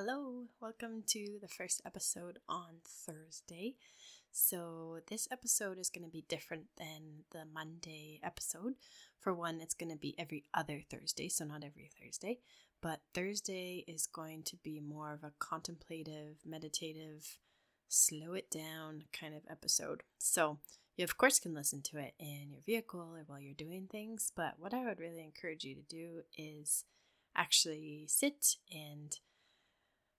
Hello, welcome to the first episode on Thursday. So, this episode is going to be different than the Monday episode. For one, it's going to be every other Thursday, so not every Thursday, but Thursday is going to be more of a contemplative, meditative, slow it down kind of episode. So, you of course can listen to it in your vehicle or while you're doing things, but what I would really encourage you to do is actually sit and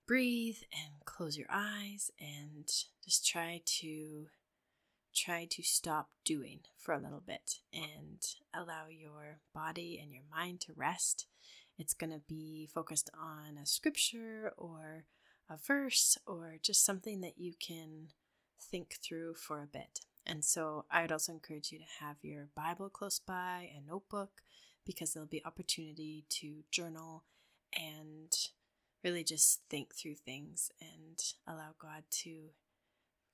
breathe and close your eyes and just try to try to stop doing for a little bit and allow your body and your mind to rest. It's going to be focused on a scripture or a verse or just something that you can think through for a bit. And so I would also encourage you to have your Bible close by, a notebook, because there'll be opportunity to journal and really just think through things and allow God to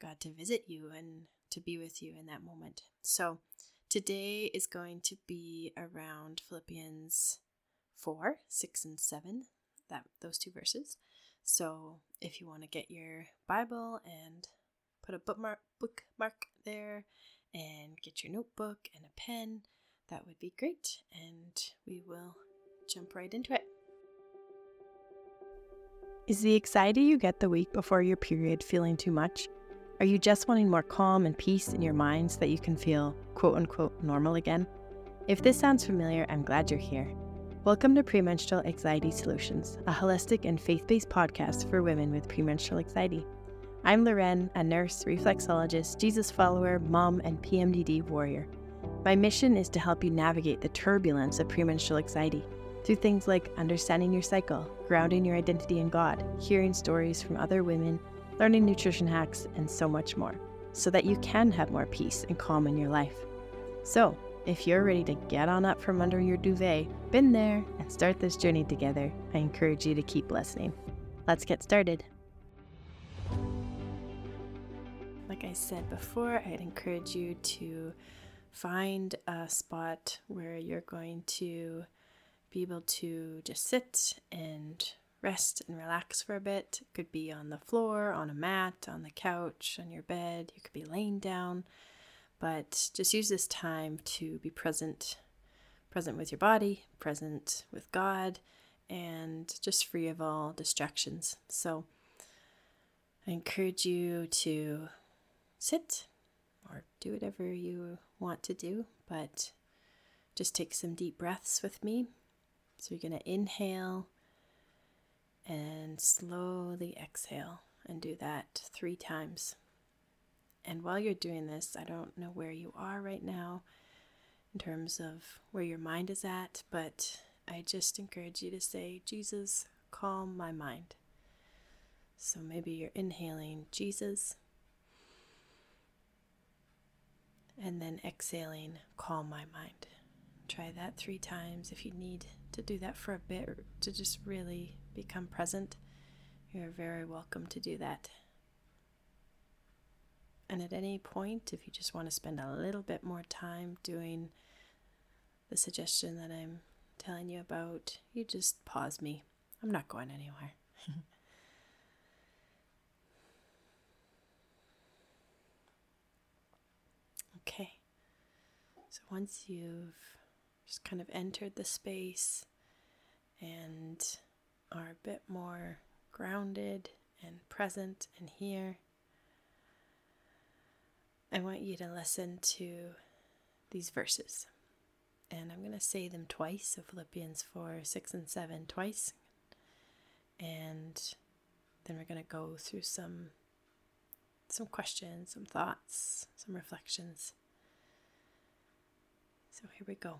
God to visit you and to be with you in that moment. So today is going to be around Philippians 4, 6 and 7, that those two verses. So if you want to get your Bible and put a bookmark bookmark there and get your notebook and a pen, that would be great and we will jump right into it. Is the anxiety you get the week before your period feeling too much? Are you just wanting more calm and peace in your mind so that you can feel quote unquote normal again? If this sounds familiar, I'm glad you're here. Welcome to Premenstrual Anxiety Solutions, a holistic and faith based podcast for women with premenstrual anxiety. I'm Lauren, a nurse, reflexologist, Jesus follower, mom, and PMDD warrior. My mission is to help you navigate the turbulence of premenstrual anxiety through things like understanding your cycle, grounding your identity in God, hearing stories from other women, learning nutrition hacks, and so much more, so that you can have more peace and calm in your life. So, if you're ready to get on up from under your duvet, been there, and start this journey together, I encourage you to keep listening. Let's get started. Like I said before, I'd encourage you to find a spot where you're going to be able to just sit and rest and relax for a bit. It could be on the floor, on a mat, on the couch, on your bed. You could be laying down, but just use this time to be present, present with your body, present with God, and just free of all distractions. So I encourage you to sit or do whatever you want to do, but just take some deep breaths with me so you're going to inhale and slowly exhale and do that three times. And while you're doing this, I don't know where you are right now in terms of where your mind is at, but I just encourage you to say, Jesus, calm my mind. So maybe you're inhaling, Jesus, and then exhaling, calm my mind. Try that three times if you need to do that for a bit, to just really become present. You're very welcome to do that. And at any point, if you just want to spend a little bit more time doing the suggestion that I'm telling you about, you just pause me. I'm not going anywhere. okay. So once you've just kind of entered the space and are a bit more grounded and present and here. I want you to listen to these verses. And I'm going to say them twice. So Philippians 4, 6, and 7 twice. And then we're going to go through some some questions, some thoughts, some reflections. So here we go.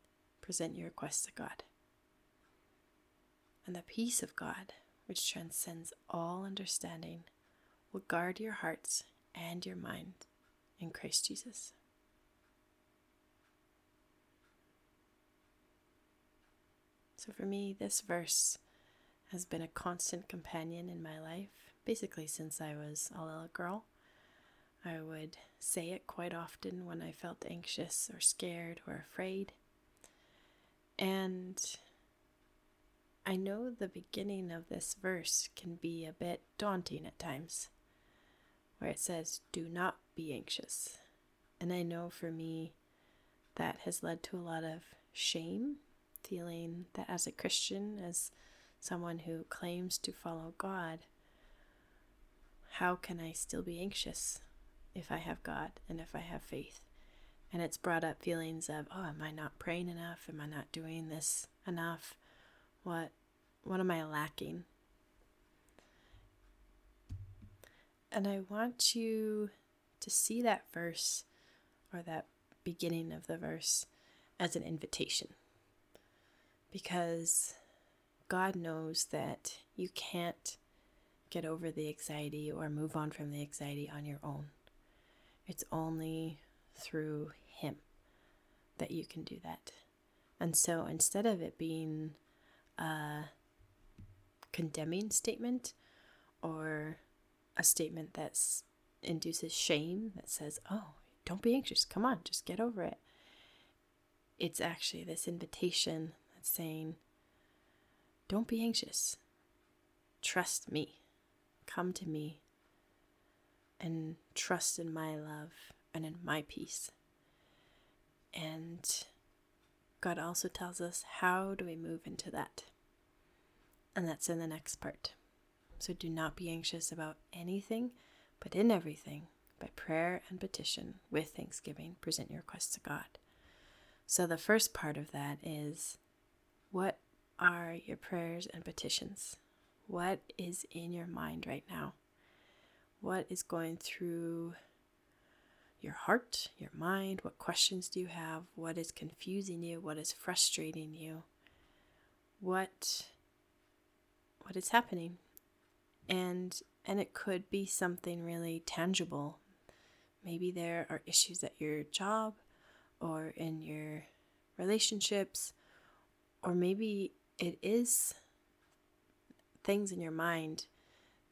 present your requests to God. And the peace of God, which transcends all understanding, will guard your hearts and your mind in Christ Jesus. So for me, this verse has been a constant companion in my life, basically since I was a little girl. I would say it quite often when I felt anxious or scared or afraid. And I know the beginning of this verse can be a bit daunting at times, where it says, Do not be anxious. And I know for me, that has led to a lot of shame, feeling that as a Christian, as someone who claims to follow God, how can I still be anxious if I have God and if I have faith? And it's brought up feelings of, oh, am I not praying enough? Am I not doing this enough? What what am I lacking? And I want you to see that verse or that beginning of the verse as an invitation. Because God knows that you can't get over the anxiety or move on from the anxiety on your own. It's only through Him that you can do that. And so instead of it being a condemning statement or a statement that induces shame that says, oh, don't be anxious, come on, just get over it. It's actually this invitation that's saying, don't be anxious. Trust me. Come to me and trust in my love and in my peace. And God also tells us how do we move into that? And that's in the next part. So do not be anxious about anything, but in everything, by prayer and petition, with thanksgiving, present your requests to God. So the first part of that is what are your prayers and petitions? What is in your mind right now? What is going through your heart, your mind? What questions do you have? What is confusing you? What is frustrating you? What what is happening? And and it could be something really tangible. Maybe there are issues at your job or in your relationships or maybe it is things in your mind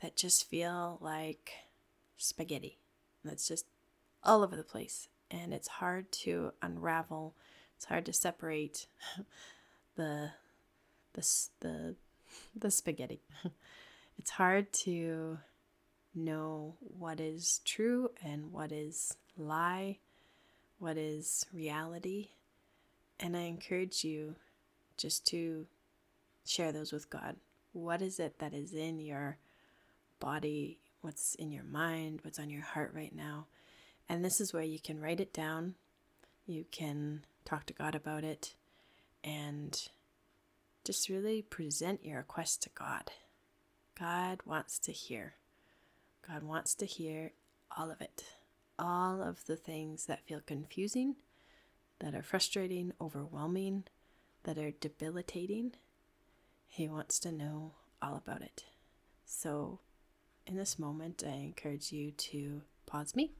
that just feel like spaghetti. That's just all over the place. And it's hard to unravel. It's hard to separate the the the the spaghetti. it's hard to know what is true and what is lie, what is reality. And I encourage you just to share those with God. What is it that is in your body? What's in your mind? What's on your heart right now? And this is where you can write it down. You can talk to God about it and just really present your request to God. God wants to hear. God wants to hear all of it. All of the things that feel confusing, that are frustrating, overwhelming, that are debilitating. He wants to know all about it. So, in this moment, I encourage you to pause me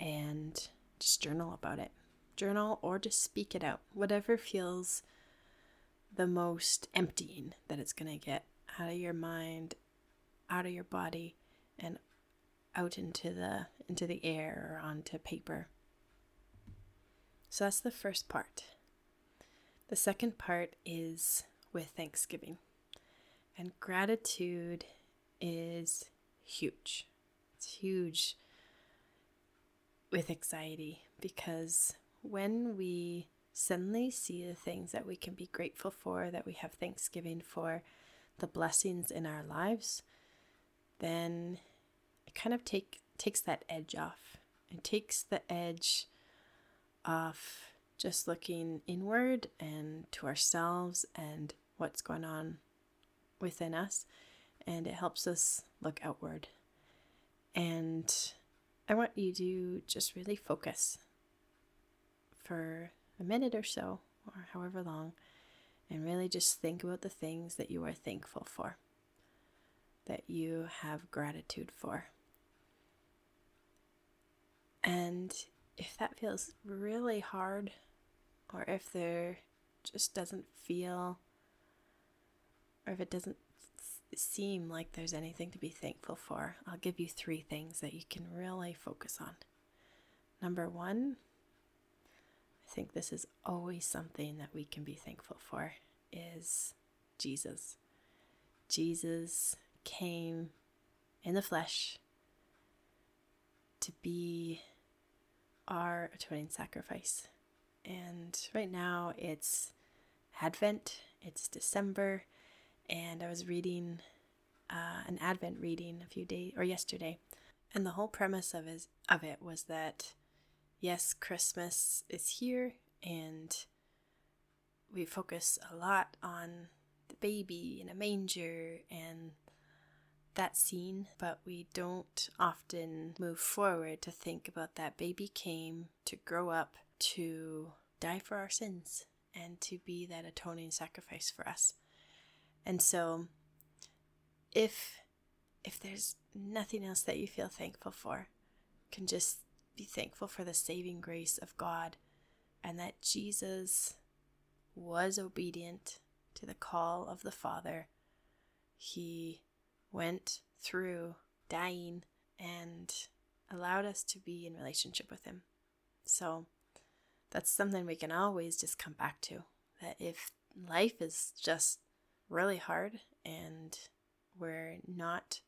and just journal about it. Journal or just speak it out, whatever feels the most emptying that it's going to get out of your mind, out of your body, and out into the into the air or onto paper. So that's the first part. The second part is with Thanksgiving. And gratitude is huge. It's huge with anxiety because when we suddenly see the things that we can be grateful for, that we have thanksgiving for, the blessings in our lives, then it kind of take takes that edge off. It takes the edge off just looking inward and to ourselves and what's going on within us, and it helps us look outward. And I want you to just really focus for a minute or so, or however long, and really just think about the things that you are thankful for, that you have gratitude for. And if that feels really hard, or if there just doesn't feel, or if it doesn't seem like there's anything to be thankful for, I'll give you three things that you can really focus on. Number one, I think this is always something that we can be thankful for is Jesus. Jesus came in the flesh to be our atoning sacrifice. And right now it's Advent, it's December, and I was reading uh, an Advent reading a few days or yesterday, and the whole premise of it, of it was that yes, Christmas is here, and we focus a lot on the baby in a manger and that scene, but we don't often move forward to think about that baby came to grow up to die for our sins and to be that atoning sacrifice for us. And so if if there's nothing else that you feel thankful for, can just be thankful for the saving grace of God and that Jesus was obedient to the call of the Father. He went through dying and allowed us to be in relationship with Him. So that's something we can always just come back to. That if life is just really hard and we're not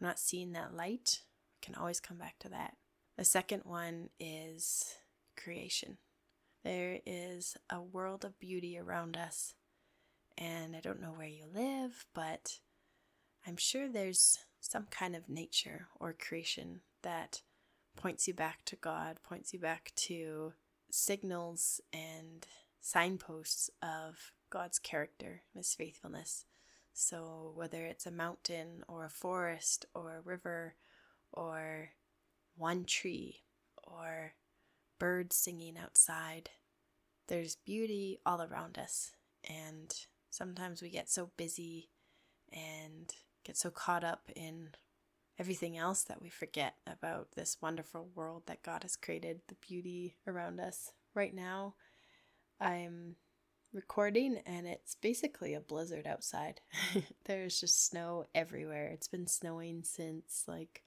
we're not seeing that light, we can always come back to that. The second one is creation. There is a world of beauty around us. And I don't know where you live, but I'm sure there's some kind of nature or creation that points you back to God, points you back to signals and signposts of God's character His faithfulness. So, whether it's a mountain or a forest or a river or one tree or birds singing outside, there's beauty all around us. And sometimes we get so busy and get so caught up in everything else that we forget about this wonderful world that God has created, the beauty around us. Right now, I'm recording and it's basically a blizzard outside. There's just snow everywhere. It's been snowing since like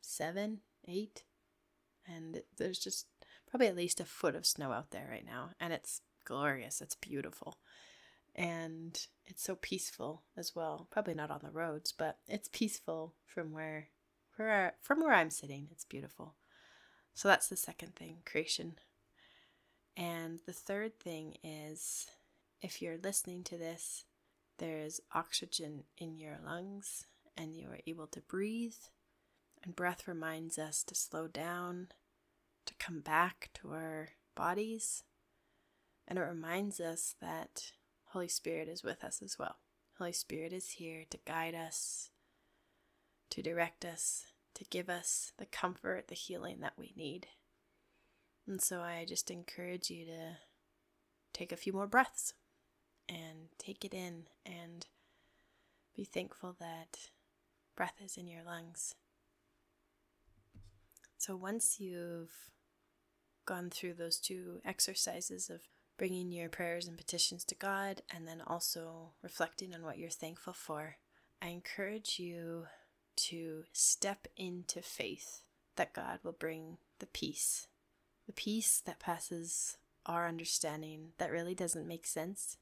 seven, eight, and there's just probably at least a foot of snow out there right now, and it's glorious. It's beautiful and it's so peaceful as well. Probably not on the roads, but it's peaceful from where where from where I'm sitting. It's beautiful. So that's the second thing, creation. And the third thing is if you're listening to this, there's oxygen in your lungs and you are able to breathe. And breath reminds us to slow down, to come back to our bodies. And it reminds us that Holy Spirit is with us as well. Holy Spirit is here to guide us, to direct us, to give us the comfort, the healing that we need. And so I just encourage you to take a few more breaths and take it in and be thankful that breath is in your lungs. So once you've gone through those two exercises of bringing your prayers and petitions to God, and then also reflecting on what you're thankful for, I encourage you to step into faith that God will bring the peace, the peace that passes our understanding that really doesn't make sense.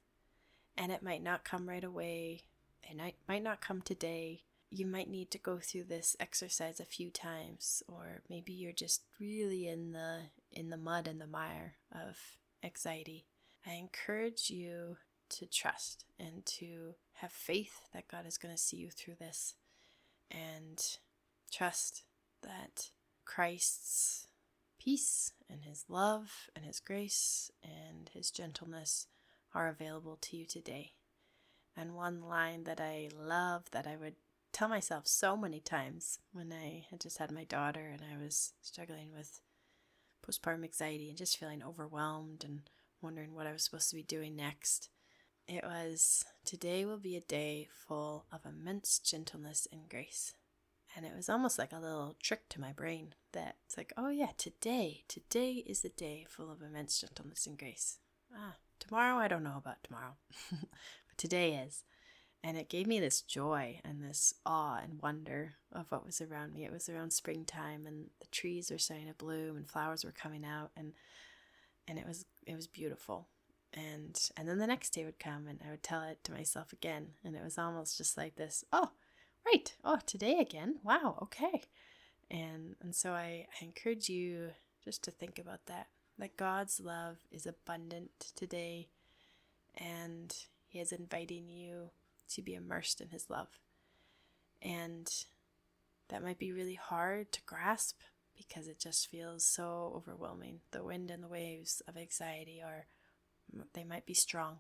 And it might not come right away, and it might not come today. You might need to go through this exercise a few times, or maybe you're just really in the in the mud and the mire of anxiety. I encourage you to trust and to have faith that God is going to see you through this and trust that Christ's peace and his love and his grace and his gentleness are available to you today. And one line that I love that I would tell myself so many times when I had just had my daughter and I was struggling with postpartum anxiety and just feeling overwhelmed and wondering what I was supposed to be doing next. it was today will be a day full of immense gentleness and grace. And it was almost like a little trick to my brain that it's like, oh yeah, today, today is the day full of immense gentleness and grace. Ah, tomorrow, I don't know about tomorrow, but today is. And it gave me this joy and this awe and wonder of what was around me. It was around springtime and the trees were starting to bloom and flowers were coming out and and it was it was beautiful. And and then the next day would come and I would tell it to myself again. And it was almost just like this, oh, right, oh, today again. Wow, okay. And and so I, I encourage you just to think about that. That God's love is abundant today and He is inviting you to be immersed in His love. And that might be really hard to grasp because it just feels so overwhelming. The wind and the waves of anxiety are, they might be strong.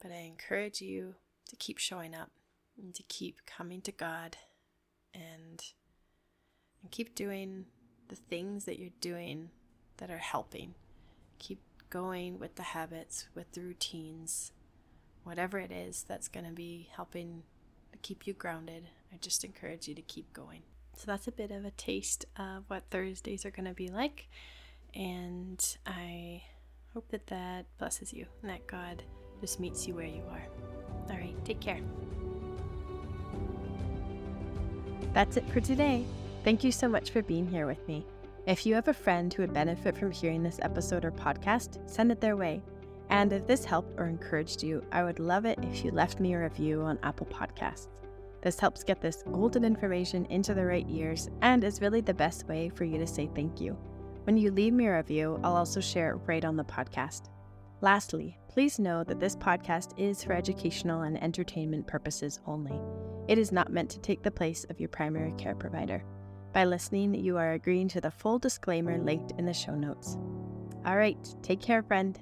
But I encourage you to keep showing up and to keep coming to God and, and keep doing the things that you're doing that are helping. Keep going with the habits, with the routines, whatever it is that's going to be helping to keep you grounded, I just encourage you to keep going. So that's a bit of a taste of what Thursdays are going to be like. And I hope that that blesses you and that God just meets you where you are. All right, take care. That's it for today. Thank you so much for being here with me. If you have a friend who would benefit from hearing this episode or podcast, send it their way. And if this helped or encouraged you, I would love it if you left me a review on Apple Podcasts. This helps get this golden information into the right ears and is really the best way for you to say thank you. When you leave me a review, I'll also share it right on the podcast. Lastly, please know that this podcast is for educational and entertainment purposes only. It is not meant to take the place of your primary care provider. By listening, you are agreeing to the full disclaimer linked in the show notes. All right, take care, friend.